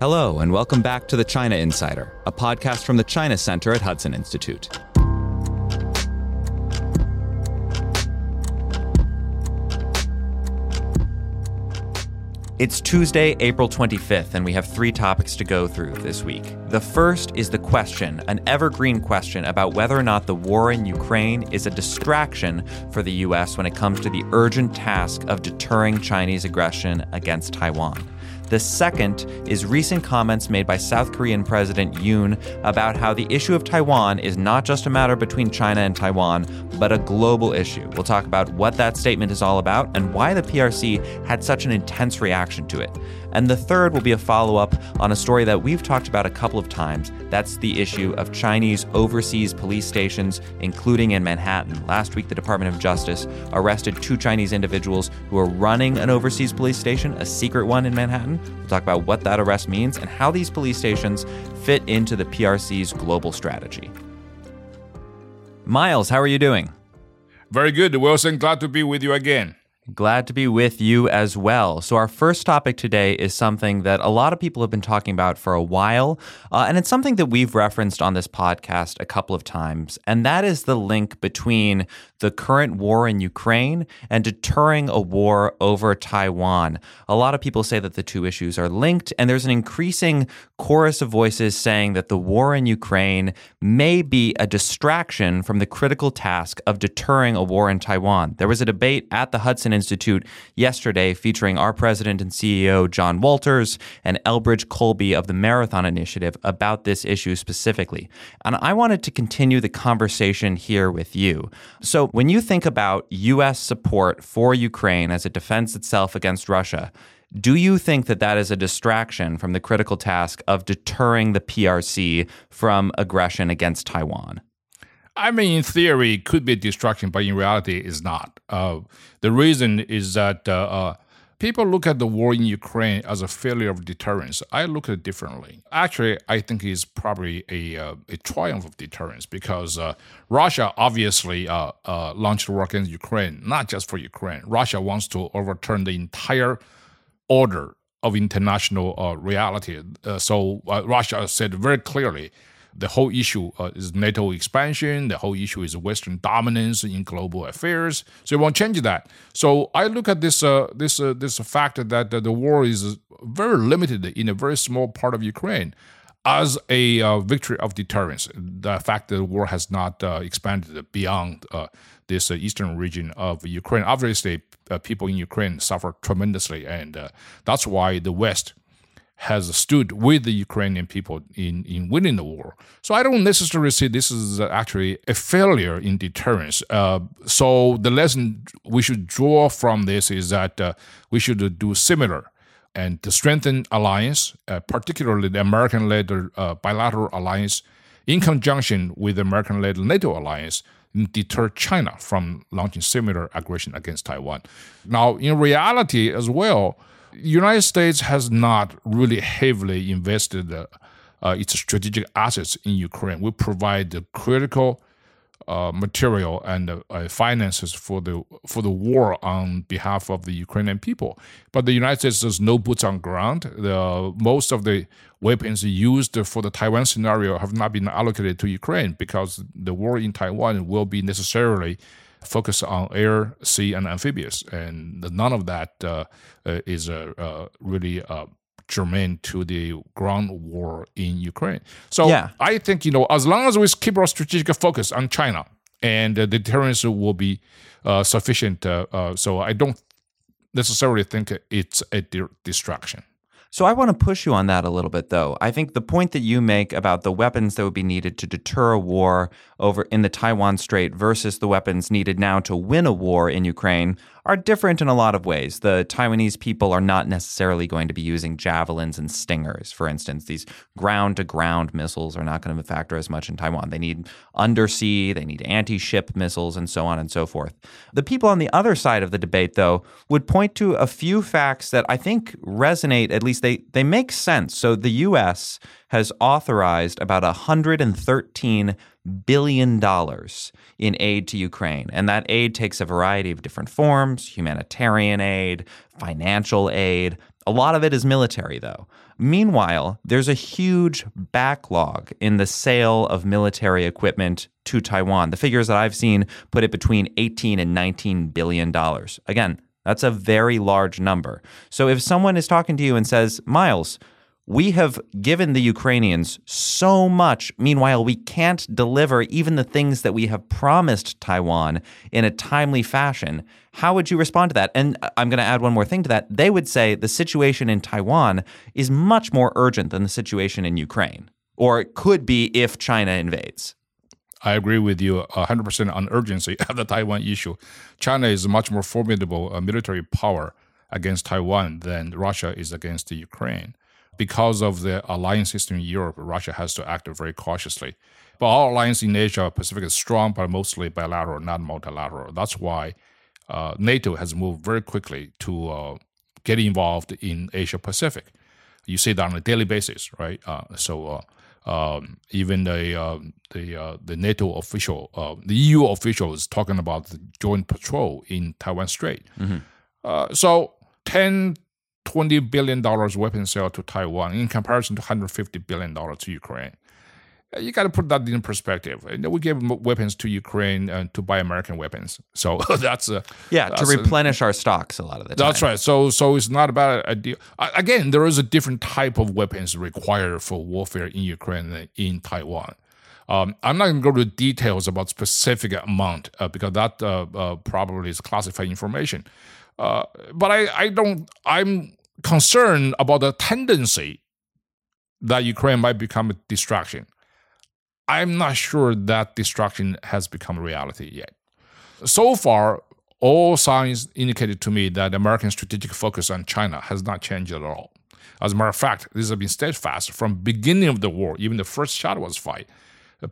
Hello, and welcome back to the China Insider, a podcast from the China Center at Hudson Institute. It's Tuesday, April 25th, and we have three topics to go through this week. The first is the question, an evergreen question about whether or not the war in Ukraine is a distraction for the U.S. when it comes to the urgent task of deterring Chinese aggression against Taiwan. The second is recent comments made by South Korean President Yoon about how the issue of Taiwan is not just a matter between China and Taiwan, but a global issue. We'll talk about what that statement is all about and why the PRC had such an intense reaction to it. And the third will be a follow up on a story that we've talked about a couple of times. That's the issue of Chinese overseas police stations, including in Manhattan. Last week, the Department of Justice arrested two Chinese individuals who are running an overseas police station, a secret one in Manhattan. We'll talk about what that arrest means and how these police stations fit into the PRC's global strategy. Miles, how are you doing? Very good, Wilson. Glad to be with you again. Glad to be with you as well. So, our first topic today is something that a lot of people have been talking about for a while, uh, and it's something that we've referenced on this podcast a couple of times, and that is the link between the current war in Ukraine and deterring a war over Taiwan. A lot of people say that the two issues are linked, and there's an increasing chorus of voices saying that the war in Ukraine may be a distraction from the critical task of deterring a war in Taiwan. There was a debate at the Hudson Institute yesterday featuring our president and CEO, John Walters, and Elbridge Colby of the Marathon Initiative about this issue specifically. And I wanted to continue the conversation here with you. So, when you think about U.S. support for Ukraine as it defends itself against Russia, do you think that that is a distraction from the critical task of deterring the PRC from aggression against Taiwan? I mean, in theory, it could be a distraction, but in reality, it's not. Uh, the reason is that uh, uh, people look at the war in Ukraine as a failure of deterrence. I look at it differently. Actually, I think it's probably a, uh, a triumph of deterrence because uh, Russia obviously uh, launched war against Ukraine, not just for Ukraine. Russia wants to overturn the entire order of international reality. so Russia said very clearly the whole issue uh, is NATO expansion. The whole issue is Western dominance in global affairs. So it won't change that. So I look at this uh, this uh, this fact that the war is very limited in a very small part of Ukraine as a uh, victory of deterrence. The fact that the war has not uh, expanded beyond uh, this eastern region of Ukraine. Obviously, people in Ukraine suffer tremendously, and that's why the West has stood with the Ukrainian people in, in winning the war. So I don't necessarily see this is actually a failure in deterrence. Uh, so the lesson we should draw from this is that uh, we should do similar and to strengthen alliance, uh, particularly the American-led uh, bilateral alliance, in conjunction with the American-led NATO alliance, deter China from launching similar aggression against Taiwan. Now, in reality, as well United States has not really heavily invested uh, uh, its strategic assets in Ukraine. We provide the critical uh, material and uh, finances for the for the war on behalf of the Ukrainian people. But the United States has no boots on ground. The, most of the weapons used for the Taiwan scenario have not been allocated to Ukraine because the war in Taiwan will be necessarily focus on air, sea, and amphibious, and none of that uh, uh is uh, uh, really germane to the ground war in Ukraine. So yeah. I think you know as long as we keep our strategic focus on China, and the deterrence will be uh, sufficient. Uh, so I don't necessarily think it's a di- distraction. So I want to push you on that a little bit, though. I think the point that you make about the weapons that would be needed to deter a war over in the Taiwan Strait versus the weapons needed now to win a war in Ukraine are different in a lot of ways. The Taiwanese people are not necessarily going to be using javelins and stingers, for instance. These ground to ground missiles are not going to factor as much in Taiwan. They need undersea, they need anti ship missiles, and so on and so forth. The people on the other side of the debate, though, would point to a few facts that I think resonate, at least they, they make sense. So the U.S. has authorized about 113 billion dollars in aid to Ukraine. And that aid takes a variety of different forms humanitarian aid, financial aid, A lot of it is military, though. Meanwhile, there's a huge backlog in the sale of military equipment to Taiwan. The figures that I've seen put it between 18 and 19 billion dollars. Again, that's a very large number. So if someone is talking to you and says, Miles, we have given the Ukrainians so much. Meanwhile, we can't deliver even the things that we have promised Taiwan in a timely fashion. How would you respond to that? And I'm going to add one more thing to that. They would say the situation in Taiwan is much more urgent than the situation in Ukraine, or it could be if China invades. I agree with you 100% on urgency of the Taiwan issue. China is a much more formidable uh, military power against Taiwan than Russia is against the Ukraine because of the alliance system in Europe, Russia has to act very cautiously. But our alliance in Asia Pacific is strong, but mostly bilateral, not multilateral. That's why uh, NATO has moved very quickly to uh, get involved in Asia Pacific. You see that on a daily basis, right? Uh, so uh, um, even the uh, the uh, the NATO official, the EU official is talking about the joint patrol in Taiwan Strait. Mm-hmm. so ten 20 billion dollars weapon sale to Taiwan in comparison to 150 billion dollars to Ukraine. Uh, you got to put that in perspective. We gave weapons to Ukraine uh, to buy American weapons, so that's a yeah that's to replenish a, our stocks a lot of the time. That's right. So so it's not about a deal. Again, there is a different type of weapons required for warfare in Ukraine than in Taiwan. Um, I'm not going to go to details about specific amount uh, because that uh, uh, probably is classified information. Uh, but I, I don't. I'm concerned about the tendency that Ukraine might become a distraction. I'm not sure that distraction has become reality yet. So far, all signs indicated to me that American strategic focus on China has not changed at all. As a matter of fact, this has been steadfast from beginning of the war. Even the first shot was fired.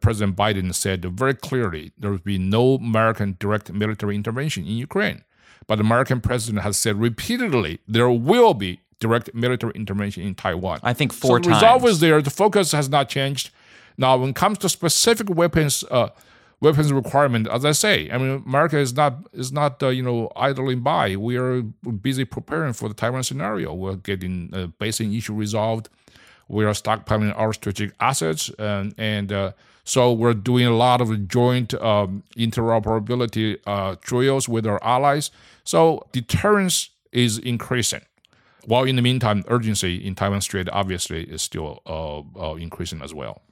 President Biden said very clearly there will be no American direct military intervention in Ukraine. But the American president has said repeatedly there will be direct military intervention in Taiwan. I think four so the times. The result is there. The focus has not changed. Now, when it comes to specific weapons, uh, weapons requirement, as I say, I mean, America is not is not uh, you know idling by. We are busy preparing for the Taiwan scenario. We're getting uh, basing issue resolved. We are stockpiling our strategic assets, and and uh, so we're doing a lot of joint um, interoperability uh, drills with our allies. So deterrence is increasing. While in the meantime, urgency in Taiwan Strait obviously is still uh, uh, increasing as well.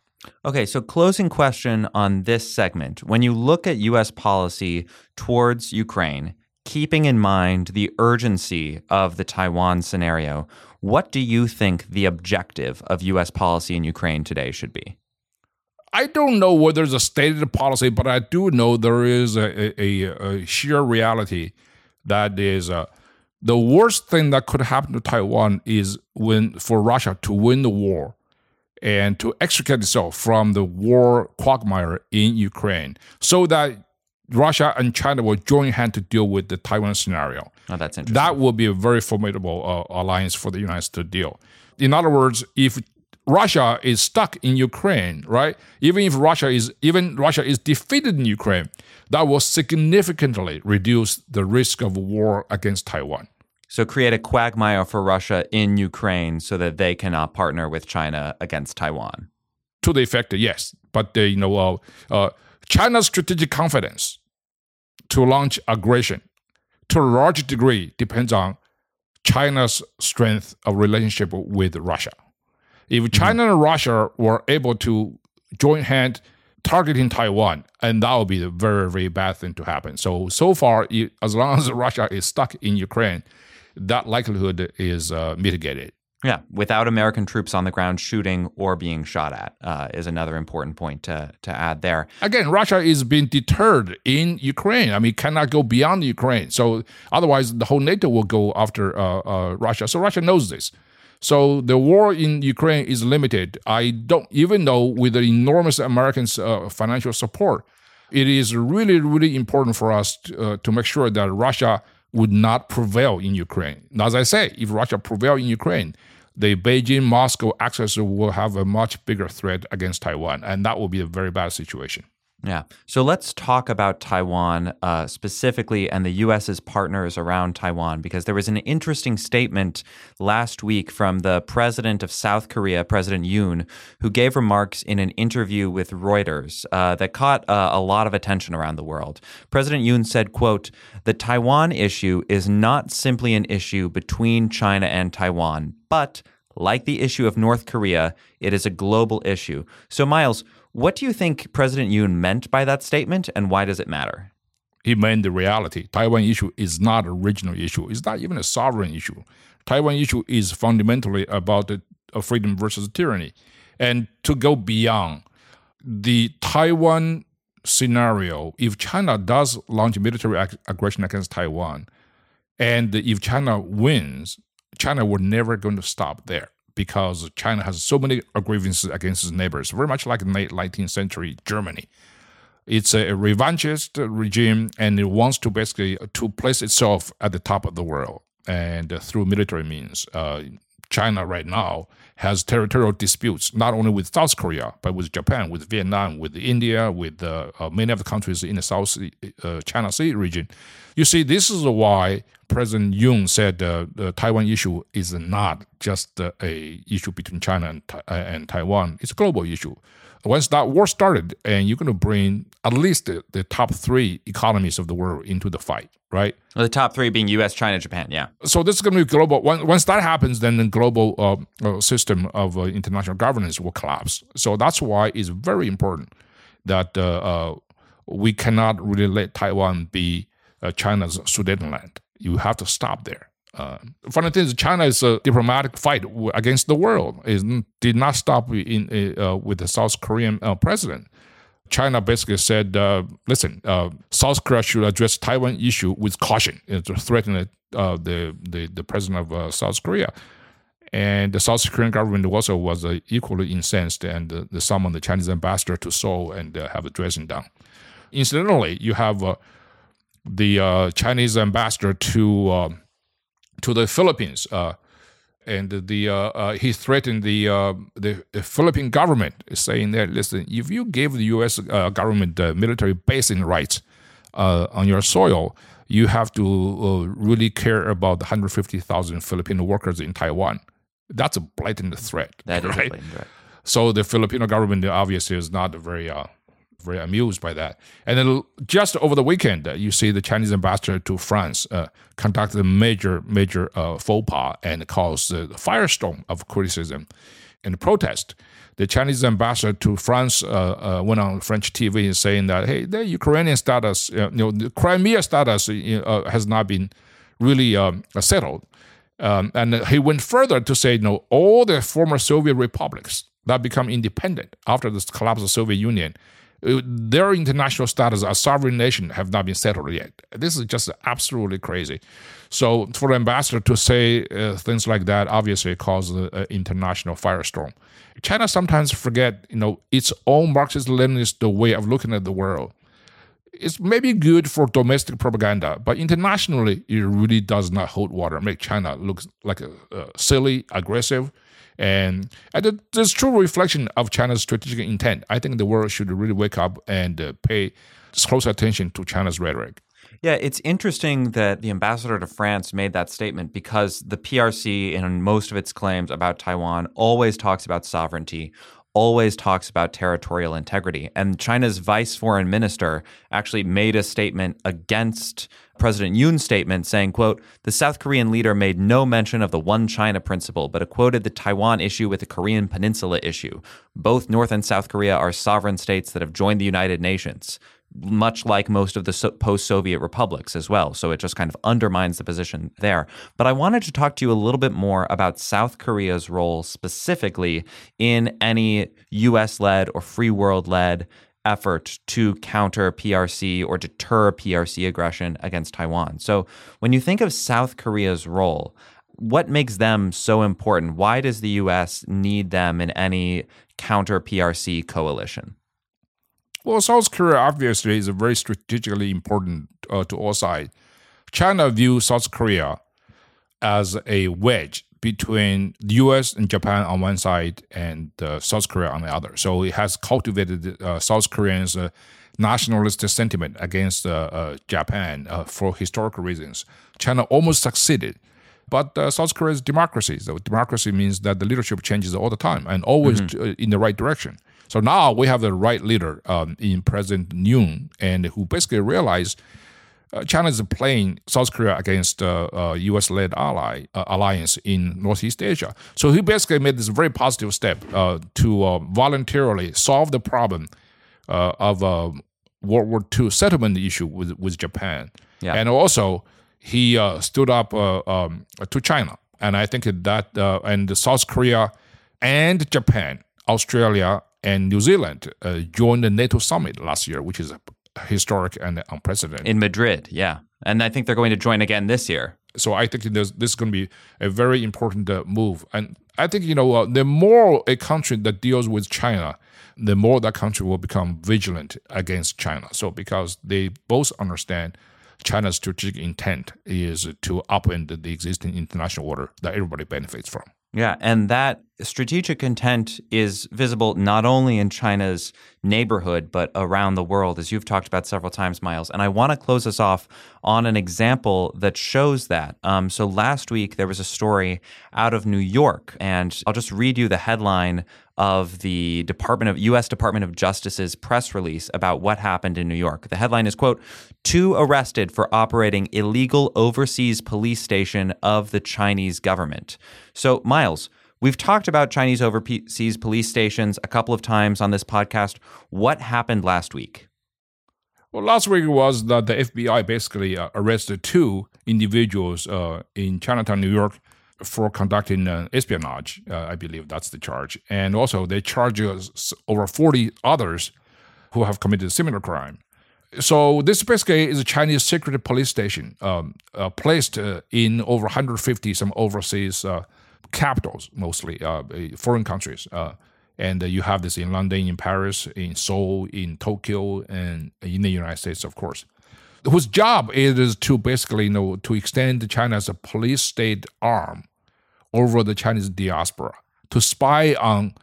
Okay, so closing question on this segment. When you look at U.S. policy towards Ukraine, keeping in mind the urgency of the Taiwan scenario, what do you think the objective of U.S. policy in Ukraine today should be? I don't know whether there's a stated policy, but I do know there is a, a, a sheer reality that is uh, the worst thing that could happen to Taiwan is when for Russia to win the war and to extricate itself from the war quagmire in Ukraine, so that Russia and China will join hand to deal with the Taiwan scenario. Oh, that's interesting. That will be a very formidable uh, alliance for the United States to deal. In other words, if Russia is stuck in Ukraine, right? Even if Russia is even Russia is defeated in Ukraine, that will significantly reduce the risk of war against Taiwan. So create a quagmire for Russia in Ukraine so that they cannot partner with China against Taiwan. To the effect, yes, but you know, uh, uh, China's strategic confidence to launch aggression to a large degree depends on China's strength of relationship with Russia. If China mm-hmm. and Russia were able to join hand targeting Taiwan, and that would be a very, very bad thing to happen. So, so far, as long as Russia is stuck in Ukraine, that likelihood is uh, mitigated. Yeah, without American troops on the ground shooting or being shot at uh, is another important point to, to add there. Again, Russia is being deterred in Ukraine. I mean, cannot go beyond Ukraine. So otherwise, the whole NATO will go after uh, uh, Russia. So Russia knows this. So the war in Ukraine is limited. I don't even know with the enormous American uh, financial support, it is really, really important for us to, uh, to make sure that Russia would not prevail in Ukraine. As I say, if Russia prevail in Ukraine, the Beijing Moscow axis will have a much bigger threat against Taiwan, and that will be a very bad situation. Yeah. So let's talk about Taiwan uh, specifically and the U.S.'s partners around Taiwan, because there was an interesting statement last week from the president of South Korea, President Yoon, who gave remarks in an interview with Reuters uh, that caught uh, a lot of attention around the world. President Yoon said, quote, the Taiwan issue is not simply an issue between China and Taiwan, but like the issue of North Korea, it is a global issue. So, Miles, what do you think President Yoon meant by that statement, and why does it matter? He meant the reality. Taiwan issue is not a regional issue. It's not even a sovereign issue. Taiwan issue is fundamentally about the, freedom versus tyranny. And to go beyond the Taiwan scenario, if China does launch military ag- aggression against Taiwan, and if China wins, China will never going to stop there because China has so many grievances against its neighbors, very much like late 19th century Germany. It's a revanchist regime, and it wants to basically to place itself at the top of the world, and through military means. Uh, China right now has territorial disputes not only with South Korea but with Japan, with Vietnam, with India, with uh, uh, many of the countries in the South uh, China Sea region. You see, this is why President Yoon said uh, the Taiwan issue is not just uh, a issue between China and, and Taiwan; it's a global issue. Once that war started, and you're going to bring at least the, the top three economies of the world into the fight, right? Well, the top three being U.S., China, Japan. Yeah. So this is going to be global. Once that happens, then the global uh, uh, system of uh, international governance will collapse. So that's why it's very important that we cannot really let Taiwan be China's Sudetenland you have to stop there. Uh, funny thing is, China's uh, diplomatic fight against the world is, did not stop in, uh, with the South Korean uh, president. China basically said, uh, "Listen, uh, South Korea should address Taiwan issue with caution." to threaten the, the the president of South Korea, and the South Korean government also was equally incensed and uh, summoned the Chinese ambassador to Seoul and have a dressing down. Incidentally, you have the uh, Chinese ambassador to uh, to the Philippines, uh, and the uh, uh, he threatened the, the, the Philippine government, saying that listen, if you give the U.S. government military basing rights on your soil, you have to really care about the 150,000 Filipino workers in Taiwan. That's a blatant threat. That right? is a blatant threat. So the Filipino government obviously is not very uh, very amused by that. And then just over the weekend, uh, you see the Chinese ambassador to France uh, a major, major uh, faux pas and caused a firestorm of criticism and protest. The Chinese ambassador to France uh, uh, went on French TV and saying that, hey, the Ukrainian status, uh, you know, the Crimea status has not been really um, settled. Um, and he went further to say, you know, all the former Soviet republics that become independent after the collapse of the Soviet Union their international status as sovereign nation have not been settled yet. This is just absolutely crazy. So for the ambassador to say uh, things like that obviously causes an international firestorm. China sometimes forget, you know, its own Marxist-Leninist way of looking at the world. It's maybe good for domestic propaganda, but internationally, it really does not hold water. Make China look like a, a silly, aggressive, and, and this true reflection of China's strategic intent. I think the world should really wake up and uh, pay close attention to China's rhetoric. Yeah, it's interesting that the ambassador to France made that statement because the PRC, in most of its claims about Taiwan, always talks about sovereignty, always talks about territorial integrity. And China's vice foreign minister actually made a statement against President Yoon's statement saying, quote, the South Korean leader made no mention of the one China principle, but equated the Taiwan issue with the Korean Peninsula issue. Both North and South Korea are sovereign states that have joined the United Nations much like most of the so- post Soviet republics as well. So it just kind of undermines the position there. But I wanted to talk to you a little bit more about South Korea's role specifically in any US led or free world led effort to counter PRC or deter PRC aggression against Taiwan. So when you think of South Korea's role, what makes them so important? Why does the US need them in any counter PRC coalition? Well, South Korea obviously is very strategically important uh, to all sides. China views South Korea as a wedge between the U.S. and Japan on one side and uh, South Korea on the other. So it has cultivated uh, South Koreans' uh, nationalist sentiment against uh, uh, Japan for historical reasons. China almost succeeded. But South Korea is democracy. So democracy means that the leadership changes all the time and always mm-hmm. in the right direction. So now we have the right leader um, in President Yoon, and who basically realized uh, China is playing South Korea against uh, uh, U.S.-led ally uh, alliance in Northeast Asia. So he basically made this very positive step uh, to uh, voluntarily solve the problem of World War II settlement issue with with Japan, yeah. and also he stood up um, to China. And I think that and South Korea and Japan, Australia and New Zealand joined the NATO summit last year, which is a historic and unprecedented. In Madrid, yeah. And I think they're going to join again this year. So I think this, this is going to be a very important uh, move. And I think, you know, uh, the more a country that deals with China, the more that country will become vigilant against China. So because they both understand China's strategic intent is to upend the existing international order that everybody benefits from. Yeah, and that strategic intent is visible not only in China's neighborhood, but around the world, as you've talked about several times, Miles. And I want to close us off on an example that shows that. Um, so last week, there was a story out of New York, and I'll just read you the headline of the Department of U.S. Department of Justice's press release about what happened in New York. The headline is quote: "Two arrested for operating illegal overseas police station of the Chinese government." So, Miles. We've talked about Chinese overseas police stations a couple of times on this podcast. What happened last week? Well, last week was that the FBI basically uh, arrested two individuals uh, in Chinatown, New York, for conducting uh, espionage. Uh, I believe that's the charge. And also, they charge over 40 others who have committed similar crime. So, this basically is a Chinese secret police station um, uh, placed uh, in over 150 some overseas uh, capitals, mostly foreign countries. and you have this in London, in Paris, in Seoul, in Tokyo, and in the United States, of course whose job is to basically you know to extend China as a police state arm over the Chinese diaspora to spy on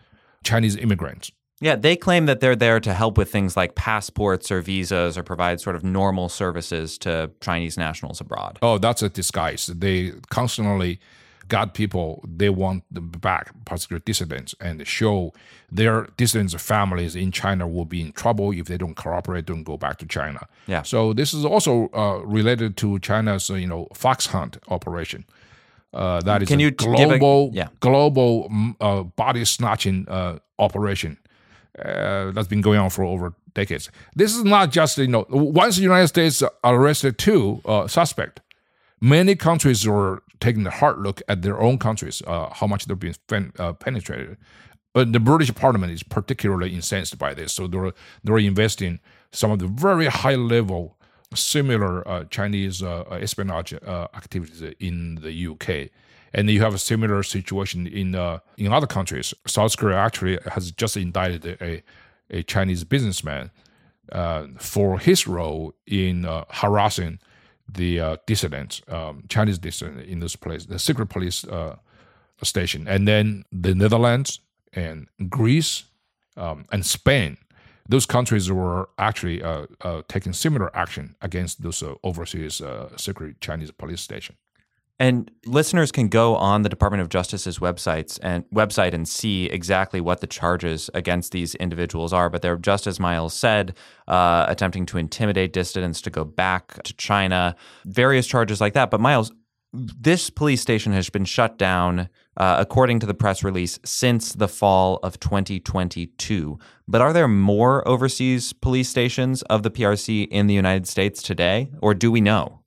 Chinese immigrants. Yeah, they claim that they're there to help with things like passports or visas or provide sort of normal services to Chinese nationals abroad. Oh, that's a disguise. They constantly got people they want them back, particularly dissidents, and show their dissidents' families in China will be in trouble if they don't cooperate, don't go back to China. Yeah. So this is also uh, related to China's, uh, you know, fox hunt operation. Uh, that is Can you global, a, yeah. global mm, uh, body snatching uh, operation uh, that's been going on for over decades. This is not just you know once the United States arrested two suspect, many countries were taking a hard look at their own countries, uh, how much they're being fen- uh, penetrated. But the British Parliament is particularly incensed by this, so they're they're investing some of the very high level similar uh, Chinese uh, espionage uh, activities in the UK. And you have a similar situation in uh, in other countries. South Korea actually has just indicted a, a Chinese businessman for his role in harassing the uh, dissidents, um, Chinese dissidents in this place, the secret police uh, station, and then the Netherlands and Greece um, and Spain. Those countries were actually uh, uh taking similar action against those uh, overseas uh, secret Chinese police station. And listeners can go on the Department of Justice's websites and website and see exactly what the charges against these individuals are. But they're just as Miles said, uh, attempting to intimidate dissidents to go back to China, various charges like that. But Miles, this police station has been shut down, uh, according to the press release, since the fall of 2022. But are there more overseas police stations of the PRC in the United States today, or do we know?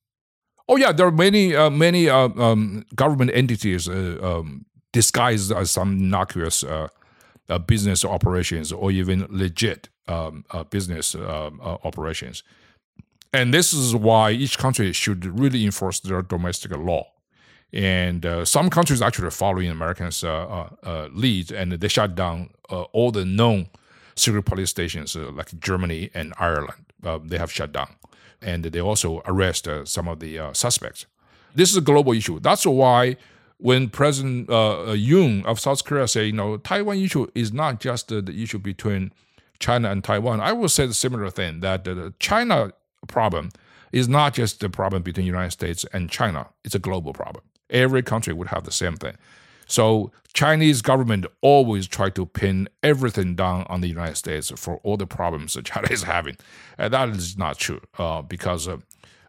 Oh yeah, there are many uh, many uh, um, government entities uh, um, disguised as some innocuous uh, uh, business operations or even legit um, uh, business operations. And this is why each country should really enforce their domestic law. And some countries actually are following Americans' lead, and they shut down all the known secret police stations, like Germany and Ireland. they have shut down and they also arrest uh, some of the uh, suspects. This is a global issue. That's why when President uh, Yoon of South Korea say, you know, Taiwan issue is not just the, the issue between China and Taiwan, I will say the similar thing that the China problem is not just the problem between the United States and China. It's a global problem. Every country would have the same thing. So Chinese government always try to pin everything down on the United States for all the problems that China is having, and that is not true uh, because uh,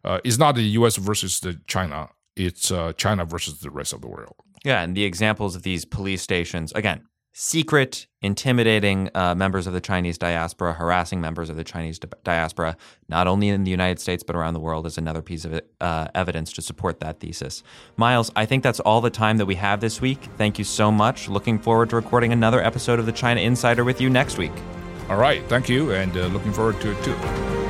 uh, it's not the U.S. versus the China; it's uh, China versus the rest of the world. Yeah, and the examples of these police stations again secret, intimidating uh, members of the Chinese diaspora, harassing members of the Chinese di- diaspora, not only in the United States but around the world, is another piece of uh, evidence to support that thesis. Miles, I think that's all the time that we have this week. Thank you so much. Looking forward to recording another episode of the China Insider with you next week. All right, thank you, and uh, looking forward to it too.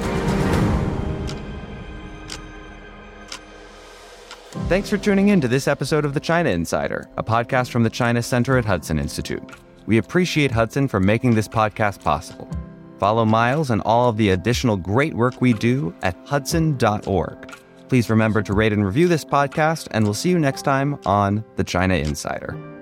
Thanks for tuning in to this episode of The China Insider, a podcast from the China Center at Hudson Institute. We appreciate Hudson for making this podcast possible. Follow Miles and all of the additional great work we do at hudson.org. Please remember to rate and review this podcast, and we'll see you next time on The China Insider.